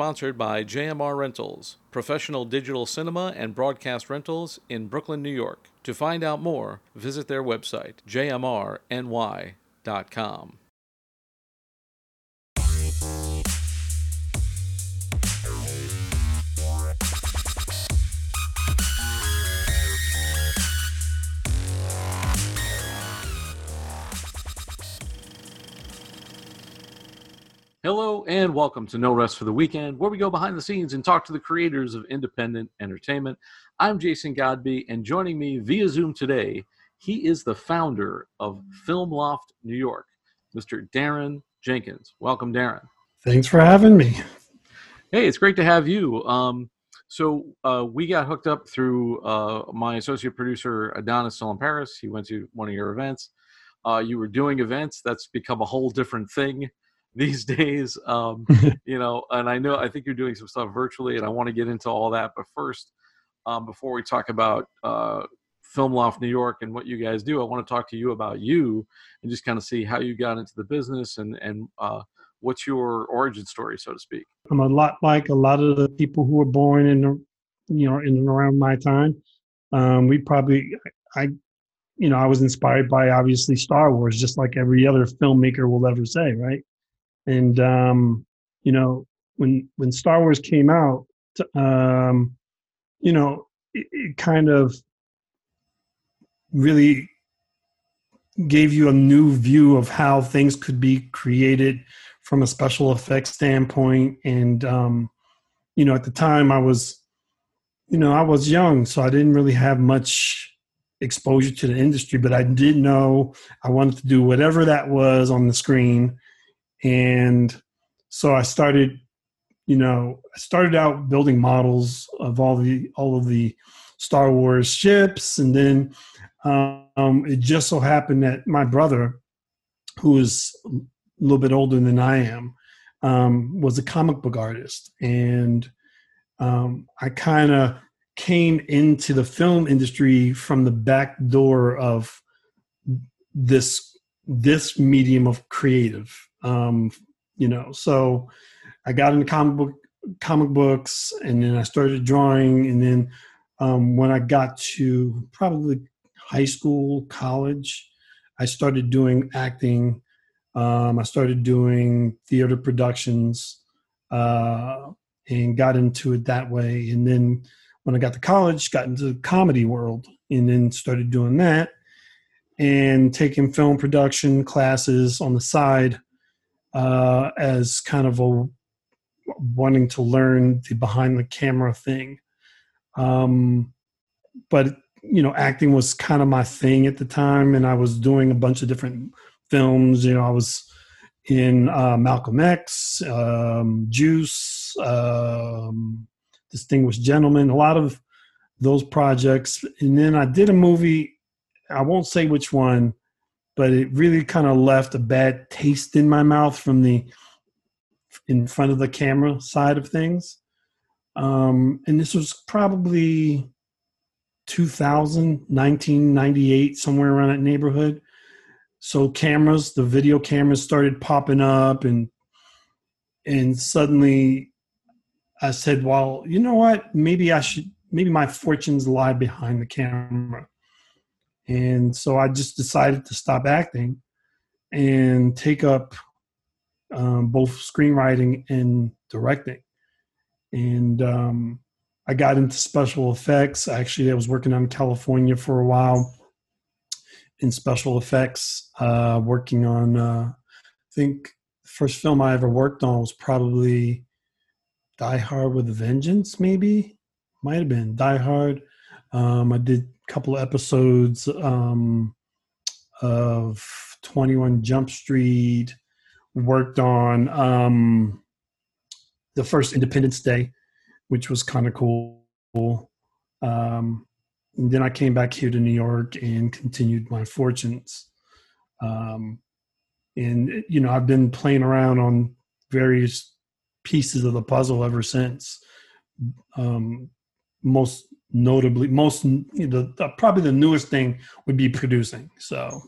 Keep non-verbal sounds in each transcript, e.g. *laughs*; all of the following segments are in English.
sponsored by JMR Rentals, professional digital cinema and broadcast rentals in Brooklyn, New York. To find out more, visit their website, jmrny.com. Hello and welcome to No Rest for the Weekend, where we go behind the scenes and talk to the creators of independent entertainment. I'm Jason Godby, and joining me via Zoom today, he is the founder of Film Loft New York, Mr. Darren Jenkins. Welcome, Darren. Thanks for having me. Hey, it's great to have you. Um, so uh, we got hooked up through uh, my associate producer Adonis still in Paris. He went to one of your events. Uh, you were doing events. That's become a whole different thing these *laughs* days. Um, *laughs* you know, and I know I think you're doing some stuff virtually, and I want to get into all that. But first, um, before we talk about uh, Film Loft New York and what you guys do, I want to talk to you about you and just kind of see how you got into the business and and uh, what's your origin story, so to speak. I'm a lot like a lot of the people who were born in the, you know in and around my time. Um, we probably I you know I was inspired by obviously Star Wars, just like every other filmmaker will ever say, right? And um, you know when when Star Wars came out, um, you know it, it kind of really gave you a new view of how things could be created from a special effects standpoint. And um, you know at the time i was you know i was young so i didn't really have much exposure to the industry but i did know i wanted to do whatever that was on the screen and so I started, you know, I started out building models of all the all of the Star Wars ships, and then um, it just so happened that my brother, who is a little bit older than I am, um, was a comic book artist, and um, I kind of came into the film industry from the back door of this this medium of creative um, you know, so I got into comic book comic books, and then I started drawing, and then um, when I got to probably high school, college, I started doing acting. Um, I started doing theater productions uh, and got into it that way. And then when I got to college, got into the comedy world and then started doing that and taking film production classes on the side uh, as kind of a wanting to learn the behind the camera thing. Um, but you know, acting was kind of my thing at the time, and I was doing a bunch of different films. You know, I was in uh, Malcolm X, um, Juice, um, Distinguished Gentleman, a lot of those projects. And then I did a movie. I won't say which one, but it really kind of left a bad taste in my mouth from the in front of the camera side of things. Um, and this was probably 2000, 1998, somewhere around that neighborhood. So cameras, the video cameras started popping up and and suddenly I said, well, you know what? Maybe I should maybe my fortunes lie behind the camera. And so I just decided to stop acting and take up um, both screenwriting and directing. And um, I got into special effects. Actually, I was working on California for a while in special effects, uh, working on, uh, I think the first film I ever worked on was probably Die Hard with a Vengeance, maybe. Might have been Die Hard. Um, I did a couple of episodes um, of 21 Jump Street, worked on um, the first Independence Day, which was kind of cool. Um, then I came back here to New York and continued my fortunes. Um, and, you know, I've been playing around on various pieces of the puzzle ever since. Um, most notably most know, the, probably the newest thing would be producing so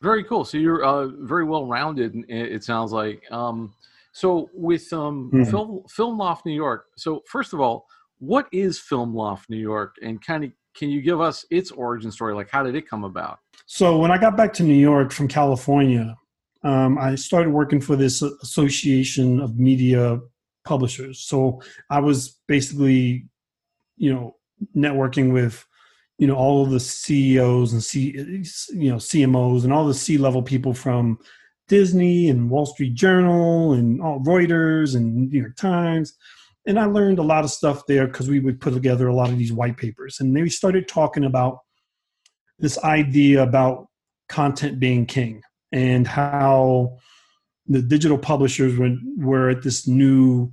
very cool so you're uh, very well rounded it sounds like um, So with um, Mhm. Film Film Loft New York. So first of all, what is Film Loft New York, and kind of can you give us its origin story? Like, how did it come about? So when I got back to New York from California, um, I started working for this Association of Media Publishers. So I was basically, you know, networking with, you know, all of the CEOs and C, you know, CMOs and all the C-level people from Disney and Wall Street Journal and all Reuters and New York Times. And I learned a lot of stuff there because we would put together a lot of these white papers. And they started talking about this idea about content being king and how the digital publishers were, were at this new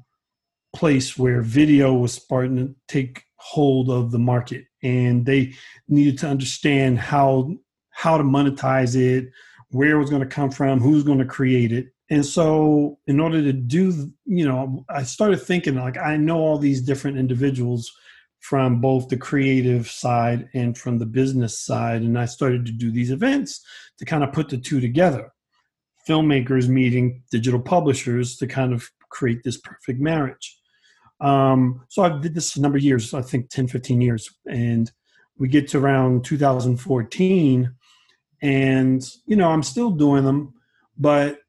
place where video was starting to take hold of the market and they needed to understand how how to monetize it where it was going to come from who's going to create it. And so in order to do you know i started thinking like i know all these different individuals from both the creative side and from the business side and i started to do these events to kind of put the two together. Filmmakers meeting digital publishers to kind of create this perfect marriage um, so i did this a number of years i think 10 15 years and we get to around 2014 and you know i'm still doing them but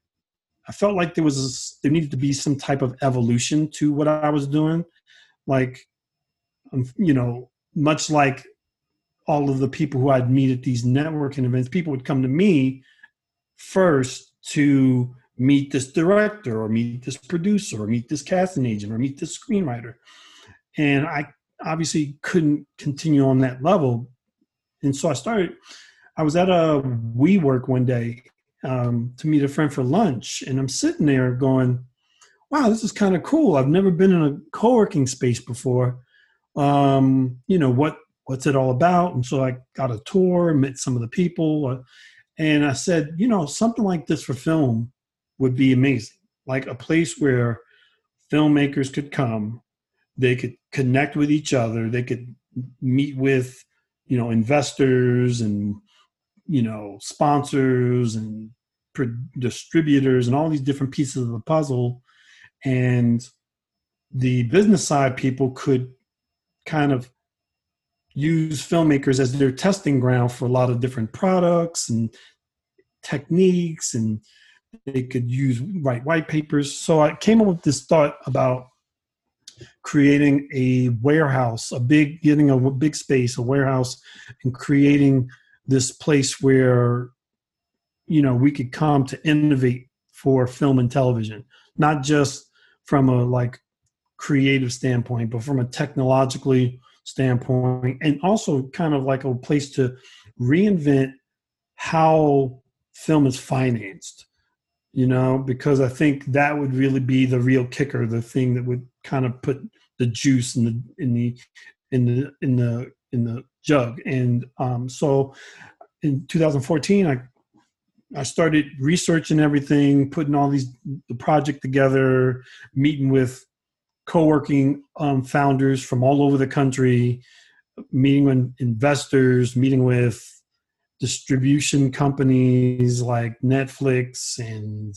i felt like there was there needed to be some type of evolution to what i was doing. Like um, you know much like all of the people who i'd meet at these networking events people would come to me first to meet this director or meet this producer or meet this casting agent or meet this screenwriter and i obviously couldn't continue on that level and so i started I was at a WeWork one day um, to meet a friend for lunch, and I'm sitting there going, "Wow, this is kind of cool. I've never been in a co-working space before. Um, you know what? What's it all about?" And so I got a tour, met some of the people, uh, and I said, "You know, something like this for film would be amazing. Like a place where filmmakers could come, they could connect with each other, they could meet with." You know, investors and you know sponsors and distributors and all these different pieces of the puzzle and the business side people could kind of use filmmakers as their testing ground for a lot of different products and techniques and they could use write white papers. So i came up with this thought about creating a warehouse a big getting a big space a warehouse and creating this place where you know we could come to innovate for film and television. Not just from a like creative standpoint but from a technologically standpoint and also kind of like a place to reinvent how film is financed you know because i think that would really be the real kicker the thing that would kind of put the juice in the in the in the in the in the jug. And um so in 2014 i I started researching everything, putting all these the project together, meeting with co-working um, founders from all over the country, meeting with investors, meeting with distribution companies like Netflix and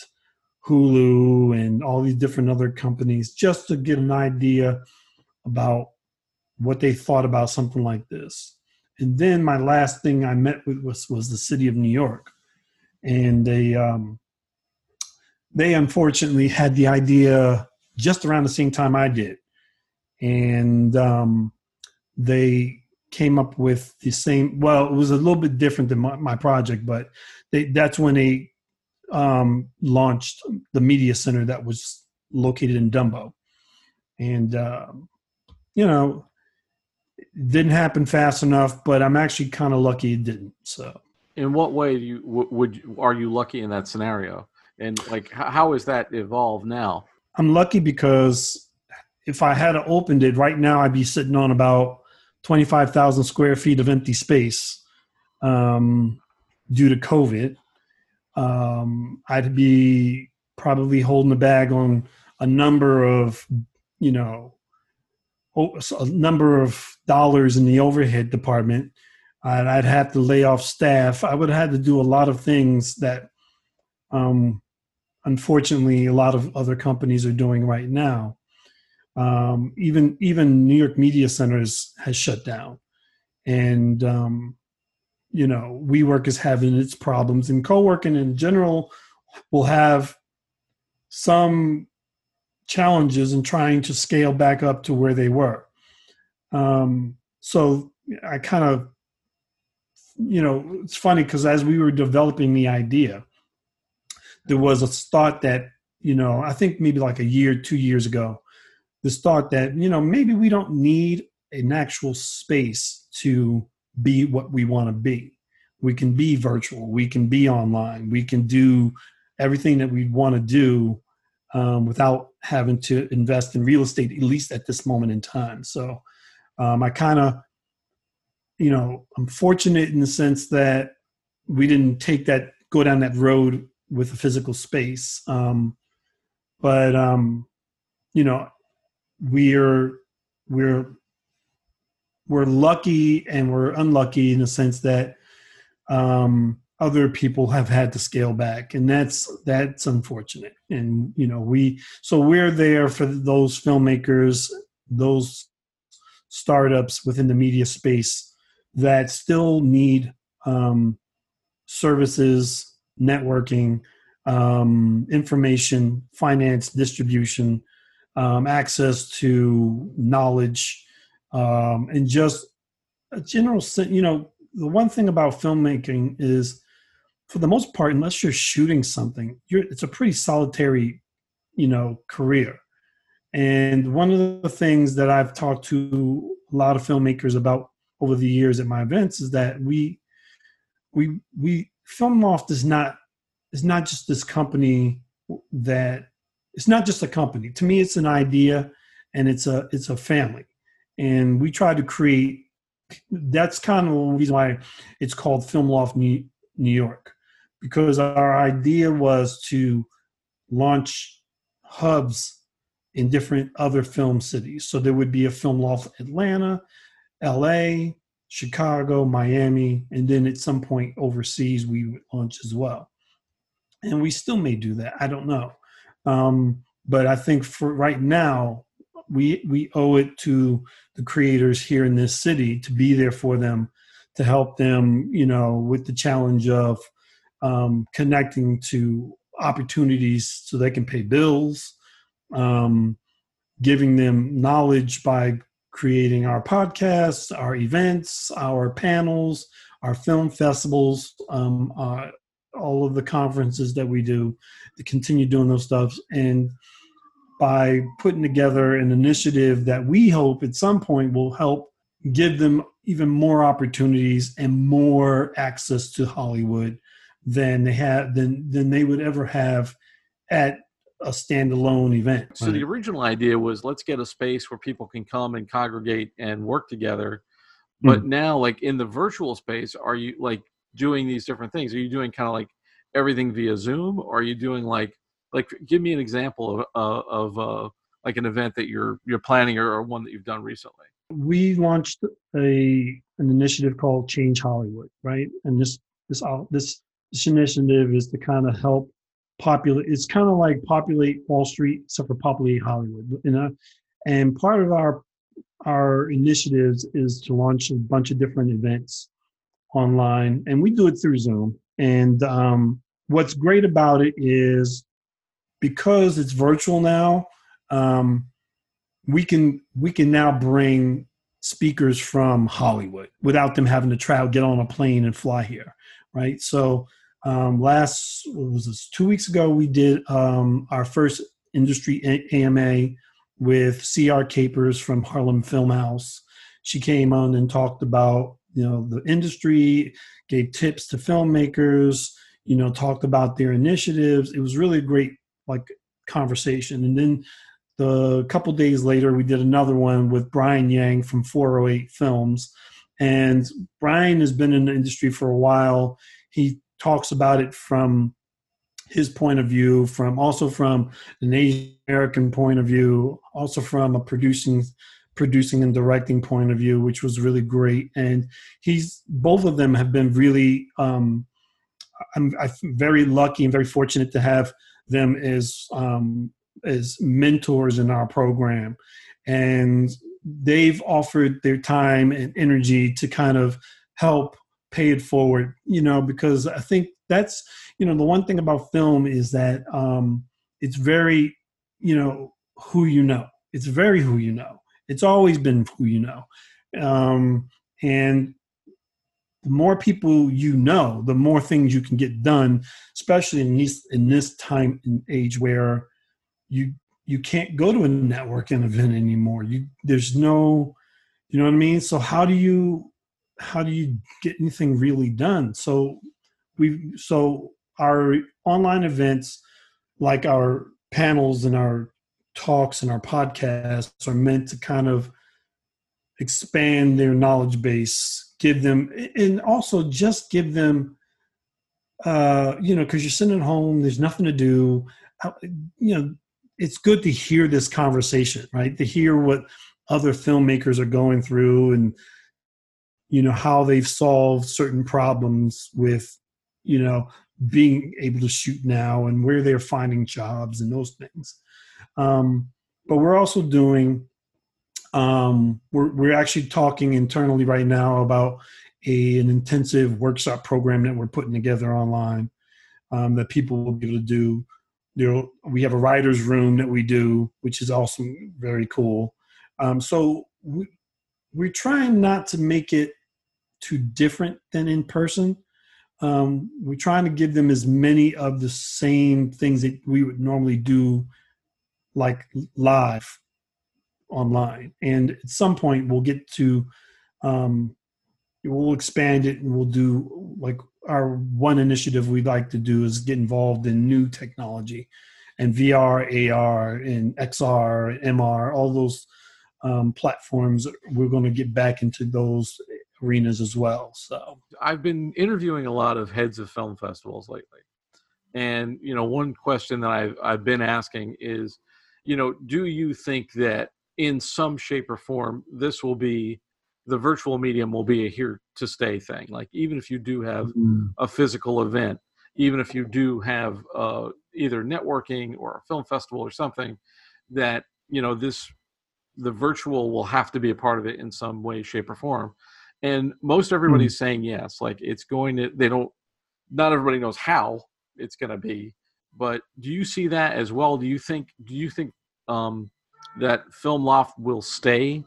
Hulu and all these different other companies, just to get an idea about what they thought about something like this. And then my last thing I met with was, was the city of New York and they um, they unfortunately had the idea just around the same time I did, and um, they came up with the same. Well, it was a little bit different than my, my project, but they, that's when they um, launched the media center that was located in Dumbo, and uh, you know, it didn't happen fast enough. But I'm actually kind of lucky it didn't. So in what way do you would are you lucky in that scenario and like how is that evolved now i'm lucky because if i had opened it right now i'd be sitting on about 25000 square feet of empty space um, due to covid um, i'd be probably holding the bag on a number of you know a number of dollars in the overhead department I'd, I'd have to lay off staff. I would have had to do a lot of things that um, unfortunately a lot of other companies are doing right now. Um, even even New York Media Centers has shut down, and um, you know WeWork is having its problems, and co-working in general will have some challenges in trying to scale back up to where they were. Um, so I kind of, you know, it's funny because as we were developing the idea, there was a thought that, you know, I think maybe like a year, two years ago, this thought that, you know, maybe we don't need an actual space to be what we want to be. We can be virtual, we can be online, we can do everything that we want to do um, without having to invest in real estate, at least at this moment in time. So um, I kind of, you know, I'm fortunate in the sense that we didn't take that, go down that road with a physical space. Um, but, um, you know, we're, we're, we're lucky and we're unlucky in the sense that um, other people have had to scale back and that's that's unfortunate. And you know we so we're there for those filmmakers those startups within the media space that still need um, services networking um, information finance distribution um, access to knowledge um, and just a general you know the one thing about filmmaking is for the most part, unless you're shooting something, you're it's a pretty solitary, you know, career. And one of the things that I've talked to a lot of filmmakers about over the years at my events is that we we we film loft is not is not just this company that it's not just a company to me it's an idea and it's a it's a family and we try to create that's kind of the reason why it's called film loft new, new york because our idea was to launch hubs in different other film cities. So there would be a film loft Atlanta, LA, Chicago, Miami, and then at some point overseas we would launch as well. And we still may do that. I don't know. Um, but I think for right now, we we owe it to the creators here in this city to be there for them, to help them, you know, with the challenge of um, connecting to opportunities so they can pay bills, um, giving them knowledge by creating our podcasts, our events, our panels, our film festivals, um, uh, all of the conferences that we do, to continue doing those stuff. And by putting together an initiative that we hope at some point will help give them even more opportunities and more access to Hollywood than they have than than they would ever have at a standalone event. So the original idea was let's get a space where people can come and congregate and work together. But mm. now, like in the virtual space, are you like doing these different things? Are you doing kind of like everything via Zoom, or are you doing like like give me an example of uh, of uh, like an event that you're you're planning or, or one that you've done recently? We launched a an initiative called Change Hollywood, right? And this this this this initiative is to kind of help populate. It's kind of like populate Wall Street, except for populate Hollywood. You know, and part of our our initiatives is to launch a bunch of different events online, and we do it through Zoom. And um, what's great about it is because it's virtual now, um, we can we can now bring speakers from Hollywood without them having to travel, get on a plane and fly here, right? So um, last was this two weeks ago we did um, our first industry AMA with CR Capers from Harlem Film House. She came on and talked about you know the industry, gave tips to filmmakers, you know talked about their initiatives. It was really a great like conversation. And then the couple days later we did another one with Brian Yang from 408 Films. And Brian has been in the industry for a while. He talks about it from his point of view, from also from an Asian American point of view, also from a producing producing and directing point of view, which was really great. And he's both of them have been really. Um, I'm, I'm very lucky and very fortunate to have them as um, as mentors in our program, and they've offered their time and energy to kind of help pay it forward. You know, because I think that's you know the one thing about film is that um, it's very you know who you know. It's very who you know. It's always been who you know, um, and the more people you know, the more things you can get done, especially in this in this time and age where you you can't go to a networking event anymore. You there's no you know what I mean? So how do you how do you get anything really done? So we so our online events like our panels and our talks and our podcasts are meant to kind of expand their knowledge base, give them, and also just give them, uh, you know, because you're sitting at home, there's nothing to do. You know, it's good to hear this conversation, right? To hear what other filmmakers are going through and, you know, how they've solved certain problems with, you know, being able to shoot now and where they're finding jobs and those things. Um, but we're also doing um, we're, we're actually talking internally right now about a, an intensive workshop program that we're putting together online um, that people will be able to do. You know, we have a writer's room that we do, which is also very cool. Um, so we, we're trying not to make it too different than in person. Um, we're trying to give them as many of the same things that we would normally do, like live online. And at some point, we'll get to, um, we'll expand it and we'll do like our one initiative we'd like to do is get involved in new technology and VR, AR, and XR, MR, all those um, platforms. We're going to get back into those arenas as well. So I've been interviewing a lot of heads of film festivals lately. And you know, one question that I've I've been asking is, you know, do you think that in some shape or form, this will be the virtual medium will be a here to stay thing. Like even if you do have mm-hmm. a physical event, even if you do have uh, either networking or a film festival or something, that you know this the virtual will have to be a part of it in some way, shape, or form. And most everybody's mm-hmm. saying yes. Like it's going to. They don't. Not everybody knows how it's going to be. But do you see that as well? Do you think? Do you think um, that Film Loft will stay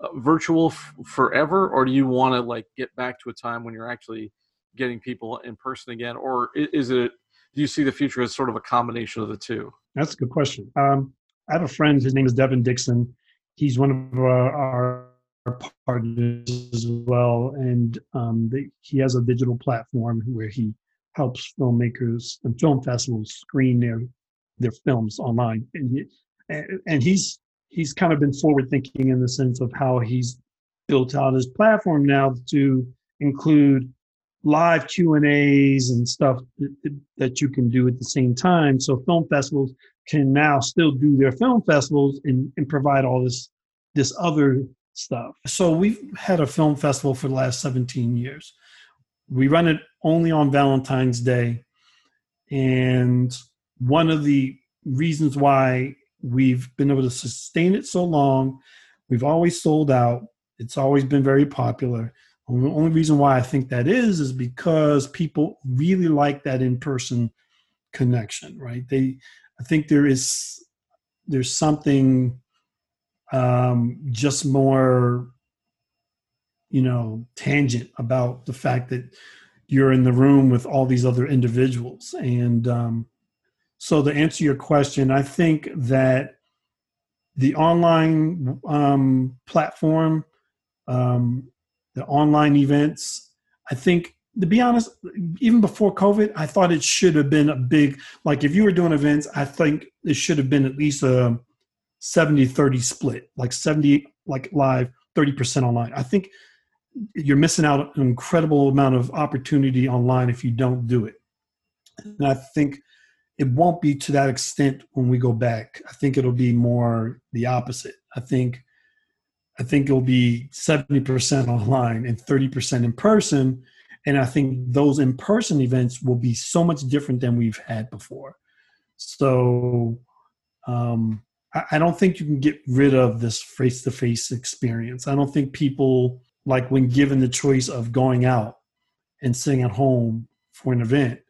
uh, virtual f- forever, or do you want to like get back to a time when you're actually getting people in person again, or is it? Do you see the future as sort of a combination of the two? That's a good question. Um, I have a friend. His name is Devin Dixon. He's one of our, our partners as well, and um, he has a digital platform where he helps filmmakers and film festivals screen their their films online. And he, and he's he's kind of been forward thinking in the sense of how he's built out his platform now to include live Q and A's and stuff that, that you can do at the same time. So film festivals can now still do their film festivals and, and provide all this this other stuff. So we've had a film festival for the last 17 years. We run it only on Valentine's Day. And one of the reasons why We've been able to sustain it so long. We've always sold out. It's always been very popular. And the only reason why I think that is is because people really like that in-person connection, right? They, I think there is there's something um, just more, you know, tangent about the fact that you're in the room with all these other individuals, and um, so to answer your question, I think that the online um, platform, um, the online events, I think to be honest, even before COVID, I thought it should have been a big, like if you were doing events, I think it should have been at least a 70 30 split, like 70 like live, 30% online. I think you're missing out an incredible amount of opportunity online if you don't do it. And I think it won't be to that extent when we go back. I think it'll be more the opposite. I think I think it'll be 70% online and 30% in person. And I think those in person events will be so much different than we've had before. So um, I, I don't think you can get rid of this face to face experience. I don't think people like when given the choice of going out and sitting at home for an event,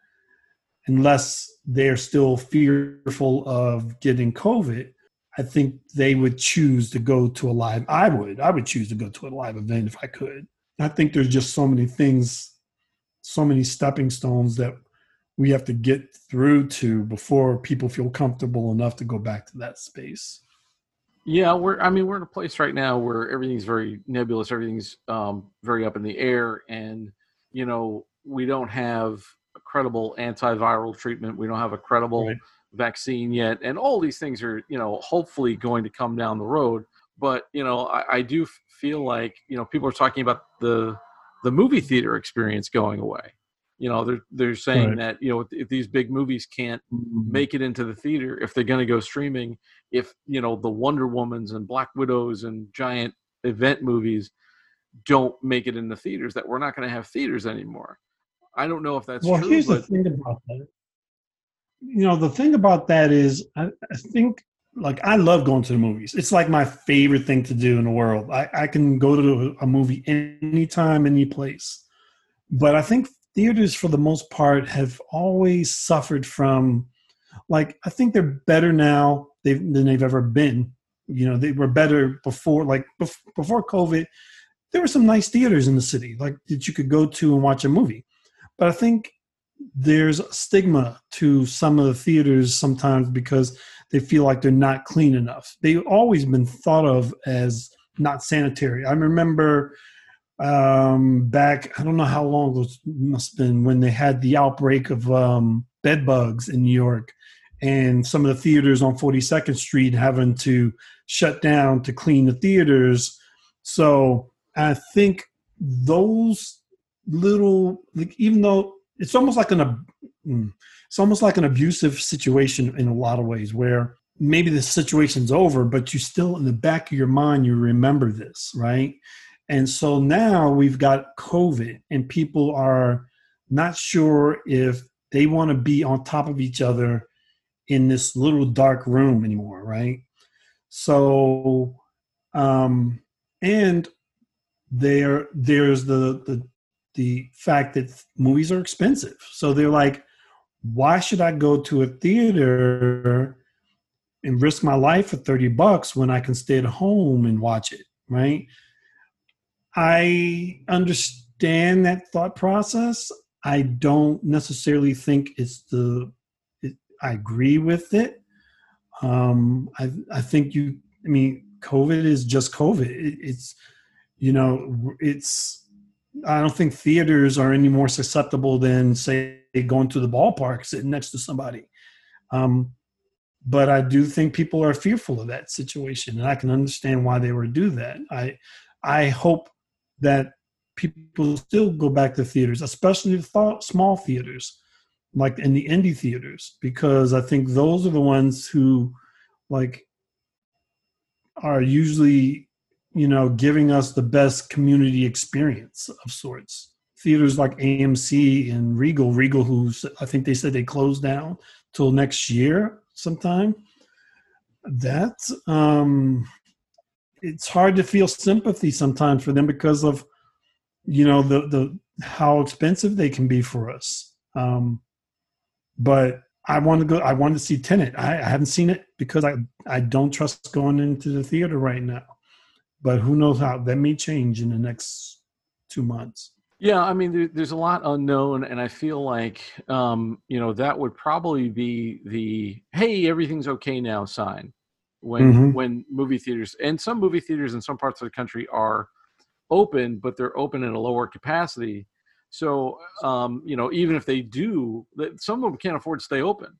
unless they're still fearful of getting COVID, I think they would choose to go to a live. I would. I would choose to go to a live event if I could. I think there's just so many things, so many stepping stones that we have to get through to before people feel comfortable enough to go back to that space. Yeah, we're. I mean, we're in a place right now where everything's very nebulous. Everything's um, very up in the air, and you know, we don't have a credible antiviral treatment. We don't have a credible right. vaccine yet, and all these things are, you know, hopefully going to come down the road. But you know, I, I do feel like you know people are talking about the the movie theater experience going away. You know, they're they're saying right. that you know if these big movies can't mm-hmm. make it into the theater, if they're going to go streaming, if you know the Wonder Womans and Black Widows and giant event movies don't make it in the theaters, that we're not going to have theaters anymore. I don't know if that's well, true. here's but... the thing about that. You know, the thing about that is, I, I, think, like, I love going to the movies. It's like my favorite thing to do in the world. I, I can go to a movie anytime, any place. But I think theaters, for the most part, have always suffered from, like, I think they're better now than they've ever been. You know, they were better before, like, before COVID. There were some nice theaters in the city, like that you could go to and watch a movie but I think there's stigma to some of the theaters sometimes because they feel like they're not clean enough. They've always been thought of as not sanitary. I remember um, back, I don't know how long it must have been when they had the outbreak of um, bed bugs in New York and some of the theaters on 42nd Street having to shut down to clean the theaters. So I think those little like even though it's almost like an mm, it's almost like an abusive situation in a lot of ways where maybe the situation's over but you still in the back of your mind you remember this right and so now we've got covid and people are not sure if they want to be on top of each other in this little dark room anymore right so um and there there's the the the fact that movies are expensive. So they're like, why should I go to a theater and risk my life for 30 bucks when I can stay at home and watch it, right? I understand that thought process. I don't necessarily think it's the, it, I agree with it. Um, I, I think you, I mean, COVID is just COVID. It, it's, you know, it's, I don't think theaters are any more susceptible than say going to the ballpark sitting next to somebody. Um, but I do think people are fearful of that situation, and I can understand why they would do that. I I hope that people still go back to theaters, especially the small theaters, like in the indie theaters, because I think those are the ones who like are usually you know, giving us the best community experience of sorts. Theaters like AMC and Regal, Regal, who I think they said they closed down till next year sometime. That um, it's hard to feel sympathy sometimes for them because of you know the the how expensive they can be for us. Um, but I want to go. I want to see Tenet. I, I haven't seen it because I I don't trust going into the theater right now but who knows how that may change in the next two months. Yeah, I mean, there, there's a lot unknown, and I feel like, um, you know, that would probably be the "Hey, everything's okay now" sign when mm-hmm. when movie theaters and some movie theaters in some parts of the country are open, but they're open at a lower capacity. So, um, you know, even if they do, some of them can't afford to stay open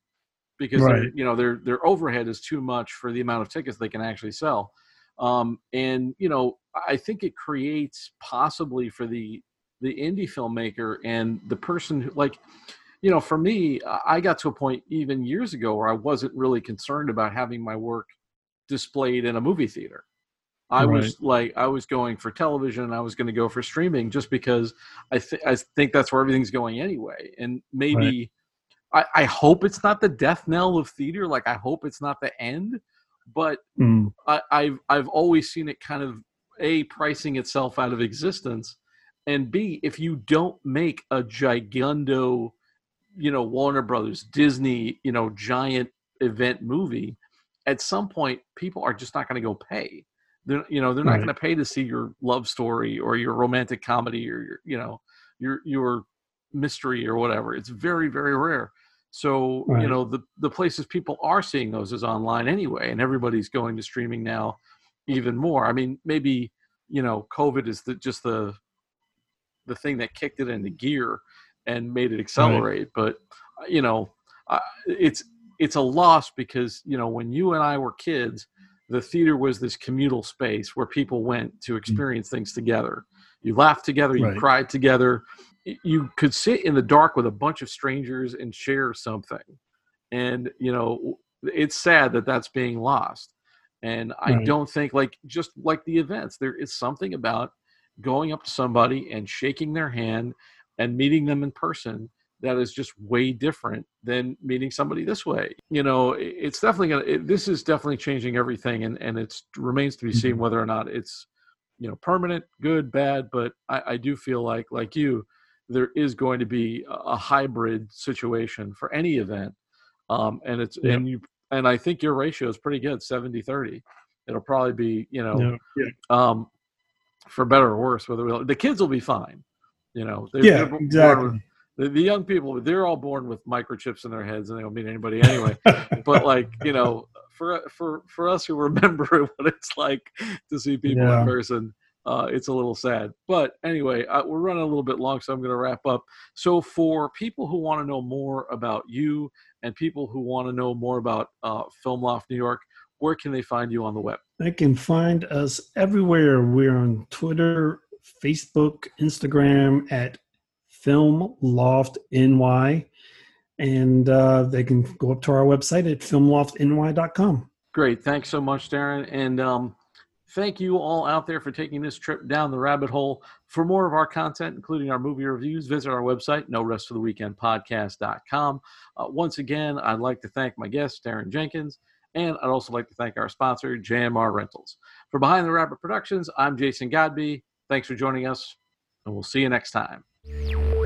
because right. you know their their overhead is too much for the amount of tickets they can actually sell. Um, and you know, I think it creates possibly for the the indie filmmaker and the person who like you know for me i got to a point even years ago where i wasn't really concerned about having my work displayed in a movie theater i right. was like i was going for television and i was going to go for streaming just because i th- i think that's where everything's going anyway and maybe I, I hope it's not the death knell of theater. Like I hope it's not the end, but Mm. I, I've I've always seen it kind of a pricing itself out of existence, and b if you don't make a gigundo, you know Warner Brothers, Disney, you know giant event movie, at some point people are just not going to go pay. They're you know they're not Right. going to pay to see your love story or your romantic comedy or your you know your your mystery or whatever. It's very very rare. So you know the the places people are seeing those is online anyway, and everybody's going to streaming now even more. I mean, maybe you know COVID is the just the the thing that kicked it into gear and made it accelerate. But uh, you know, uh, it's it's a loss because you know when you and I were kids, the theater was this communal space where people went to mm. experience things together. You laughed together, you Right. cried together. You could sit in the dark with a bunch of strangers and share something. And you know, it's sad that that's being lost. And I Right. don't think like just like the events, there is something about going up to somebody and shaking their hand and meeting them in person that is just way different than meeting somebody this way. You know, it's definitely gonna. It, this is definitely changing everything, and and it remains to be seen Mhm. whether or not it's you know permanent, good, bad. But I, I do feel like like you, there is going to be a, hybrid situation for any event, um, and it's and you and I think your ratio is pretty good, 70-30. It'll probably be you know yeah. um, for better or worse. Whether we, the kids will be fine, you know. They're, Yeah, they're exactly. The, the young people, they're all born with microchips in their heads, and they don't meet anybody *laughs* anyway. but like you know, for for for us who remember *laughs* what it's like to see people Yeah. in person. Uh, it's a little sad, but anyway, uh, we're running a little bit long, so I'm going to wrap up. So, for people who want to know more about you and people who want to know more about uh, Film Loft New York, where can they find you on the web? They can find us everywhere. We're on Twitter, Facebook, Instagram at Film Loft NY. And uh, they can go up to our website at filmloftny.com. Great. Thanks so much, Darren. And um, thank you all out there for taking this trip down the rabbit hole. For more of our content, including our movie reviews, visit our website, no rest for the weekend podcast.com. Uh, once again, I'd like to thank my guest, Darren Jenkins, and I'd also like to thank our sponsor, JMR Rentals. For Behind the Rabbit Productions, I'm Jason Godby. Thanks for joining us, and we'll see you next time. Música